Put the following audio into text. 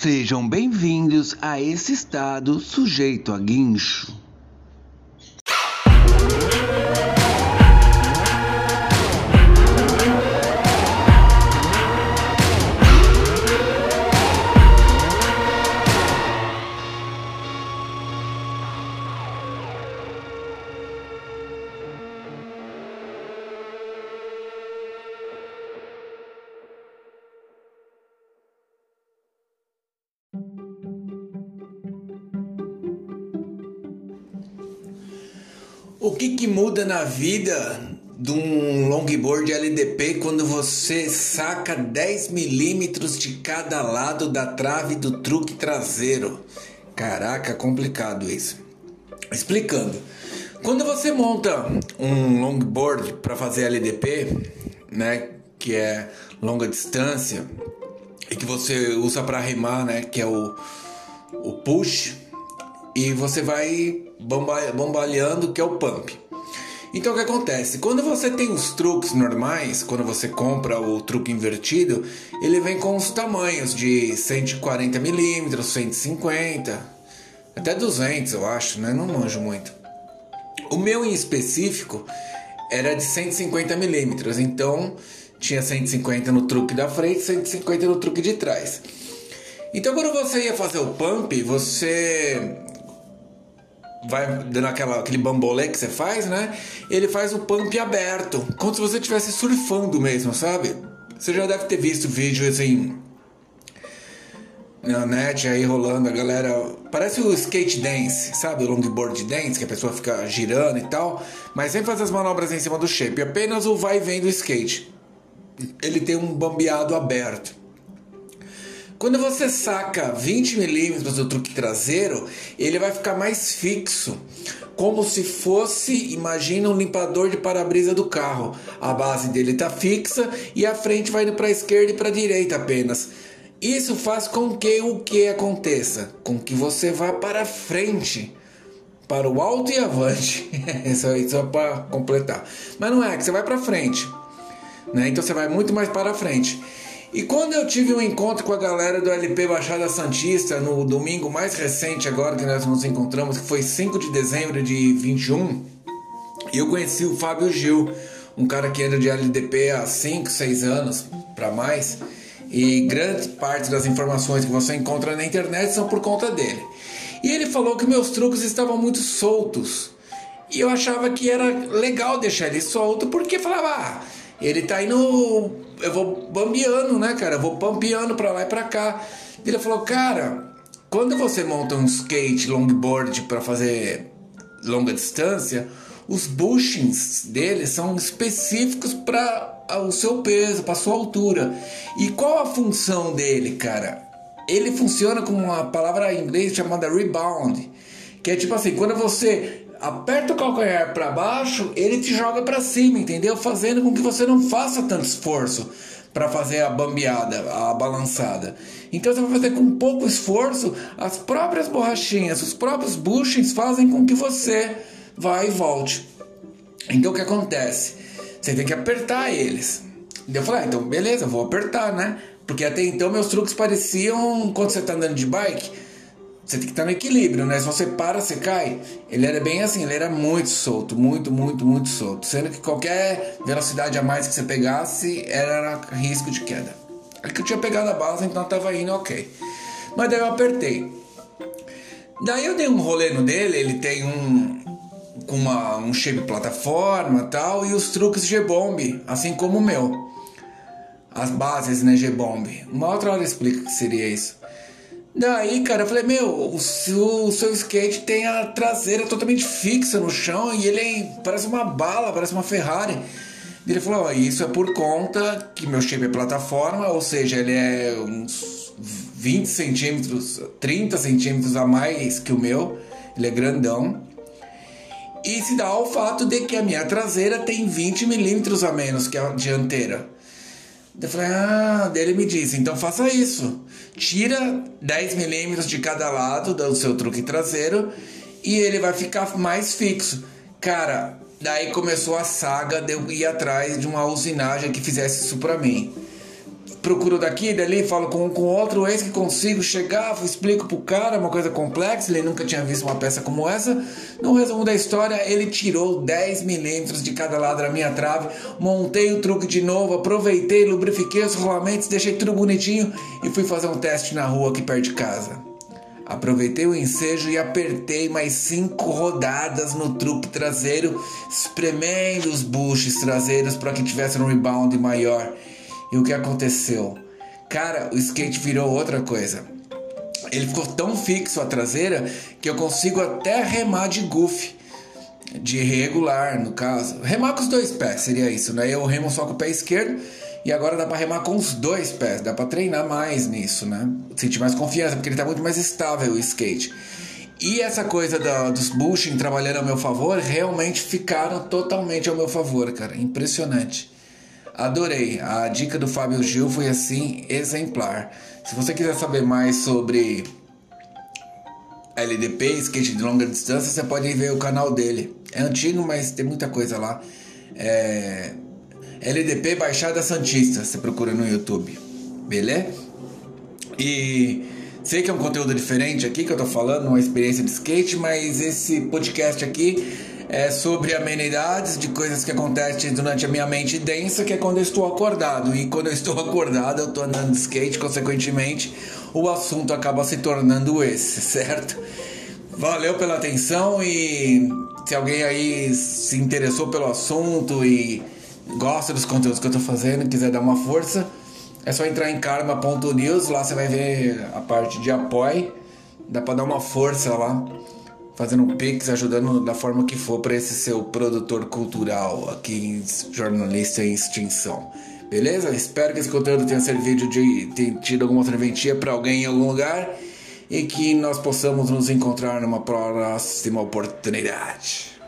Sejam bem-vindos a esse estado sujeito a guincho. O que, que muda na vida de um longboard LDP quando você saca 10 milímetros de cada lado da trave do truque traseiro? Caraca, complicado isso. Explicando. Quando você monta um longboard para fazer LDP, né, que é longa distância e que você usa para remar, né, que é o, o push, e você vai bombalhando, que é o pump. Então o que acontece? Quando você tem os truques normais, quando você compra o truque invertido, ele vem com os tamanhos de 140 milímetros, 150, até 200 eu acho, né? Não manjo muito. O meu em específico era de 150 milímetros, então tinha 150 no truque da frente, 150 no truque de trás. Então quando você ia fazer o pump, você vai dando aquela, aquele bambolê que você faz, né? Ele faz o pump aberto, como se você estivesse surfando mesmo, sabe? Você já deve ter visto vídeos assim na net aí rolando a galera. Parece o skate dance, sabe? O longboard dance, que a pessoa fica girando e tal, mas sem fazer as manobras em cima do shape, apenas o vai e vem do skate. Ele tem um bambeado aberto. Quando você saca 20 milímetros do truque traseiro, ele vai ficar mais fixo, como se fosse, imagina um limpador de para-brisa do carro. A base dele está fixa e a frente vai indo para a esquerda e para a direita apenas. Isso faz com que o que aconteça? Com que você vá para frente, para o alto e avante. isso só para completar. Mas não é que você vai para frente, né? Então você vai muito mais para frente. E quando eu tive um encontro com a galera do LP Baixada Santista no domingo mais recente agora que nós nos encontramos, que foi 5 de dezembro de 21, eu conheci o Fábio Gil, um cara que anda de LDP há 5, 6 anos para mais, e grande parte das informações que você encontra na internet são por conta dele. E ele falou que meus truques estavam muito soltos. E eu achava que era legal deixar ele solto, porque falava, ah, ele tá indo. Eu vou bambeando, né, cara? Eu vou pampeando pra lá e pra cá. Ele falou, cara, quando você monta um skate longboard para fazer longa distância, os bushings dele são específicos para o seu peso, para sua altura. E qual a função dele, cara? Ele funciona com uma palavra em inglês chamada rebound, que é tipo assim, quando você aperta o calcanhar para baixo, ele te joga para cima, entendeu? Fazendo com que você não faça tanto esforço para fazer a bambeada, a balançada. Então você vai fazer com pouco esforço, as próprias borrachinhas, os próprios bushings fazem com que você vá e volte. Então o que acontece? Você tem que apertar eles. Eu falei, ah, então beleza, vou apertar, né? Porque até então meus truques pareciam quando você tá andando de bike você tem que estar no equilíbrio, né? Se você para, você cai. Ele era bem assim, ele era muito solto, muito, muito, muito solto. Sendo que qualquer velocidade a mais que você pegasse era risco de queda. É que eu tinha pegado a base, então tava indo ok. Mas daí eu apertei. Daí eu dei um rolê no dele, ele tem um com uma, um shape plataforma tal, e os truques G-Bomb, assim como o meu. As bases, né, G-Bomb. Uma outra hora eu explico o que seria isso. Daí, cara, eu falei, meu, o seu, o seu skate tem a traseira totalmente fixa no chão e ele parece uma bala, parece uma Ferrari. Ele falou, isso é por conta que meu shape é plataforma, ou seja, ele é uns 20 centímetros, 30 centímetros a mais que o meu, ele é grandão. E se dá ao fato de que a minha traseira tem 20 milímetros a menos que a dianteira. Eu falei, ah, daí ele me disse, então faça isso. Tira 10 milímetros de cada lado do seu truque traseiro e ele vai ficar mais fixo. Cara, daí começou a saga de eu ir atrás de uma usinagem que fizesse isso pra mim. Procuro daqui e dali, falo com um com outro, eis que consigo chegar, explico pro cara uma coisa complexa, ele nunca tinha visto uma peça como essa. No resumo da história, ele tirou 10 milímetros de cada lado da minha trave, montei o truque de novo, aproveitei, lubrifiquei os rolamentos, deixei tudo bonitinho e fui fazer um teste na rua aqui perto de casa. Aproveitei o ensejo e apertei mais cinco rodadas no truque traseiro, espremendo os buches traseiros para que tivesse um rebound maior. E o que aconteceu? Cara, o skate virou outra coisa. Ele ficou tão fixo a traseira que eu consigo até remar de goof. De regular, no caso. Remar com os dois pés, seria isso, né? Eu remo só com o pé esquerdo e agora dá para remar com os dois pés, dá para treinar mais nisso, né? Sentir mais confiança, porque ele tá muito mais estável o skate. E essa coisa da, dos bushing trabalhando ao meu favor, realmente ficaram totalmente ao meu favor, cara. Impressionante. Adorei. A dica do Fábio Gil foi assim, exemplar. Se você quiser saber mais sobre LDP, skate de longa distância, você pode ver o canal dele. É antigo, mas tem muita coisa lá. É LDP Baixada Santista, você procura no YouTube, beleza? E sei que é um conteúdo diferente aqui que eu tô falando, uma experiência de skate, mas esse podcast aqui é sobre amenidades de coisas que acontecem durante a minha mente densa, que é quando eu estou acordado. E quando eu estou acordado, eu estou andando de skate, consequentemente, o assunto acaba se tornando esse, certo? Valeu pela atenção e se alguém aí se interessou pelo assunto e gosta dos conteúdos que eu tô fazendo, quiser dar uma força, é só entrar em karma.news, lá você vai ver a parte de apoio, dá para dar uma força lá, fazendo um pix, ajudando da forma que for para esse seu produtor cultural aqui, jornalista em extinção. Beleza? Espero que esse conteúdo tenha servido de ter tido alguma serventia para alguém em algum lugar e que nós possamos nos encontrar numa próxima oportunidade.